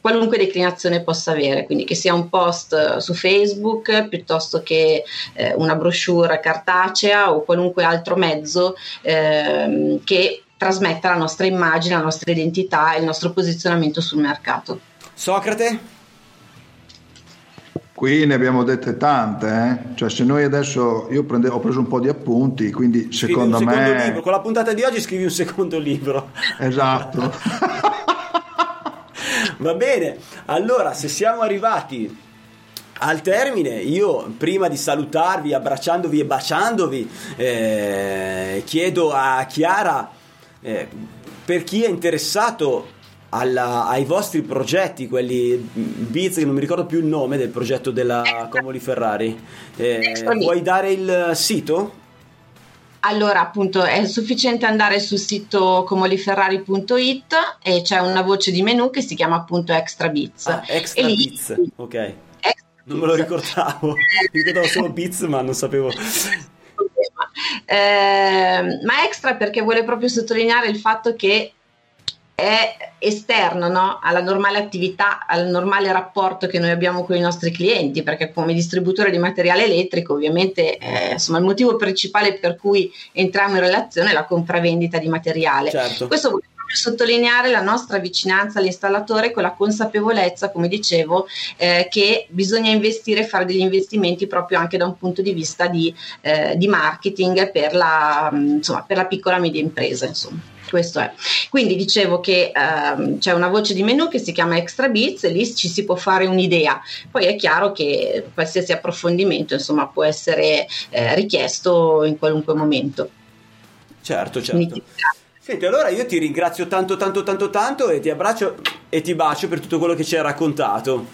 qualunque declinazione possa avere, quindi che sia un post eh, su Facebook piuttosto che eh, una brochure cartacea o qualunque altro mezzo eh, che trasmetta la nostra immagine, la nostra identità e il nostro posizionamento sul mercato. Socrate? Qui ne abbiamo dette tante, eh? cioè se noi adesso, io prende, ho preso un po' di appunti, quindi scrivi secondo me... Libro. Con la puntata di oggi scrivi un secondo libro. Esatto. Va bene, allora se siamo arrivati al termine, io prima di salutarvi, abbracciandovi e baciandovi, eh, chiedo a Chiara, eh, per chi è interessato alla, ai vostri progetti, quelli Biz, che non mi ricordo più il nome del progetto della Comoli Ferrari, eh, vuoi dare il sito? Allora, appunto, è sufficiente andare sul sito comoliferrari.it e c'è una voce di menu che si chiama appunto Extra Bits. Ah, extra lì, Bits, ok. Extra non me lo ricordavo, mi ricordavo solo Bits, ma non sapevo. Eh, ma extra perché vuole proprio sottolineare il fatto che è esterno no? alla normale attività, al normale rapporto che noi abbiamo con i nostri clienti, perché come distributore di materiale elettrico ovviamente eh, insomma, il motivo principale per cui entriamo in relazione è la compravendita di materiale. Certo. Questo vuol sottolineare la nostra vicinanza all'installatore con la consapevolezza, come dicevo, eh, che bisogna investire e fare degli investimenti proprio anche da un punto di vista di, eh, di marketing per la, insomma, per la piccola e media impresa. Insomma questo è. Quindi dicevo che ehm, c'è una voce di menu che si chiama Extra Bits e lì ci si può fare un'idea. Poi è chiaro che qualsiasi approfondimento insomma, può essere eh, richiesto in qualunque momento. Certo, certo. Senti, allora io ti ringrazio tanto, tanto, tanto, tanto e ti abbraccio e ti bacio per tutto quello che ci hai raccontato.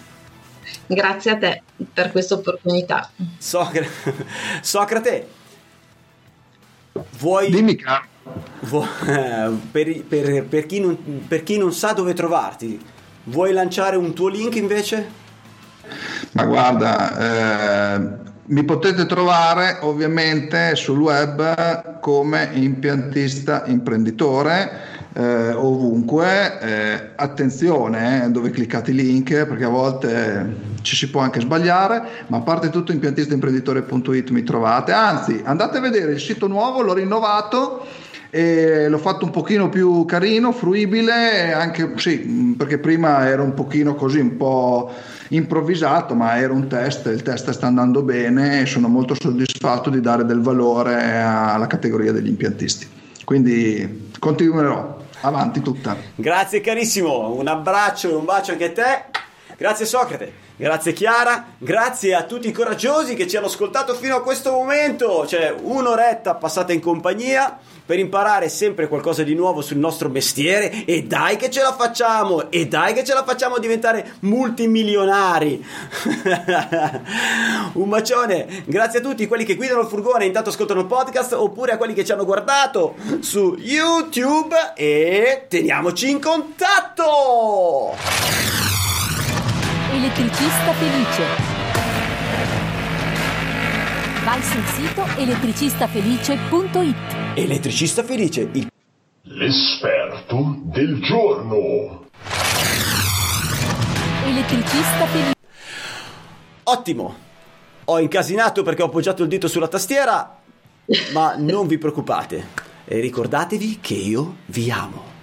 Grazie a te per questa opportunità. Socrate, Socrate vuoi... Dimmi, caro. Per, per, per, chi non, per chi non sa dove trovarti, vuoi lanciare un tuo link invece? Ma guarda, eh, mi potete trovare ovviamente sul web come impiantista imprenditore. Eh, ovunque, eh, attenzione eh, dove cliccate i link perché a volte ci si può anche sbagliare, ma a parte tutto impiantistaimprenditore.it mi trovate, anzi andate a vedere il sito nuovo, l'ho rinnovato e l'ho fatto un pochino più carino, fruibile, anche sì, perché prima era un pochino così, un po' improvvisato, ma era un test, il test sta andando bene e sono molto soddisfatto di dare del valore alla categoria degli impiantisti. Quindi continuerò, avanti tutta. Grazie carissimo, un abbraccio e un bacio anche a te. Grazie Socrate. Grazie Chiara, grazie a tutti i coraggiosi che ci hanno ascoltato fino a questo momento, cioè un'oretta passata in compagnia per imparare sempre qualcosa di nuovo sul nostro mestiere e dai che ce la facciamo, e dai che ce la facciamo diventare multimilionari. Un bacione, grazie a tutti quelli che guidano il furgone e intanto ascoltano il podcast oppure a quelli che ci hanno guardato su YouTube e teniamoci in contatto! Elettricista felice. Vai sul sito elettricistafelice.it. Elettricista felice, il L'esperto del giorno. Elettricista felice. Ottimo! Ho incasinato perché ho appoggiato il dito sulla tastiera, ma non vi preoccupate. E ricordatevi che io vi amo.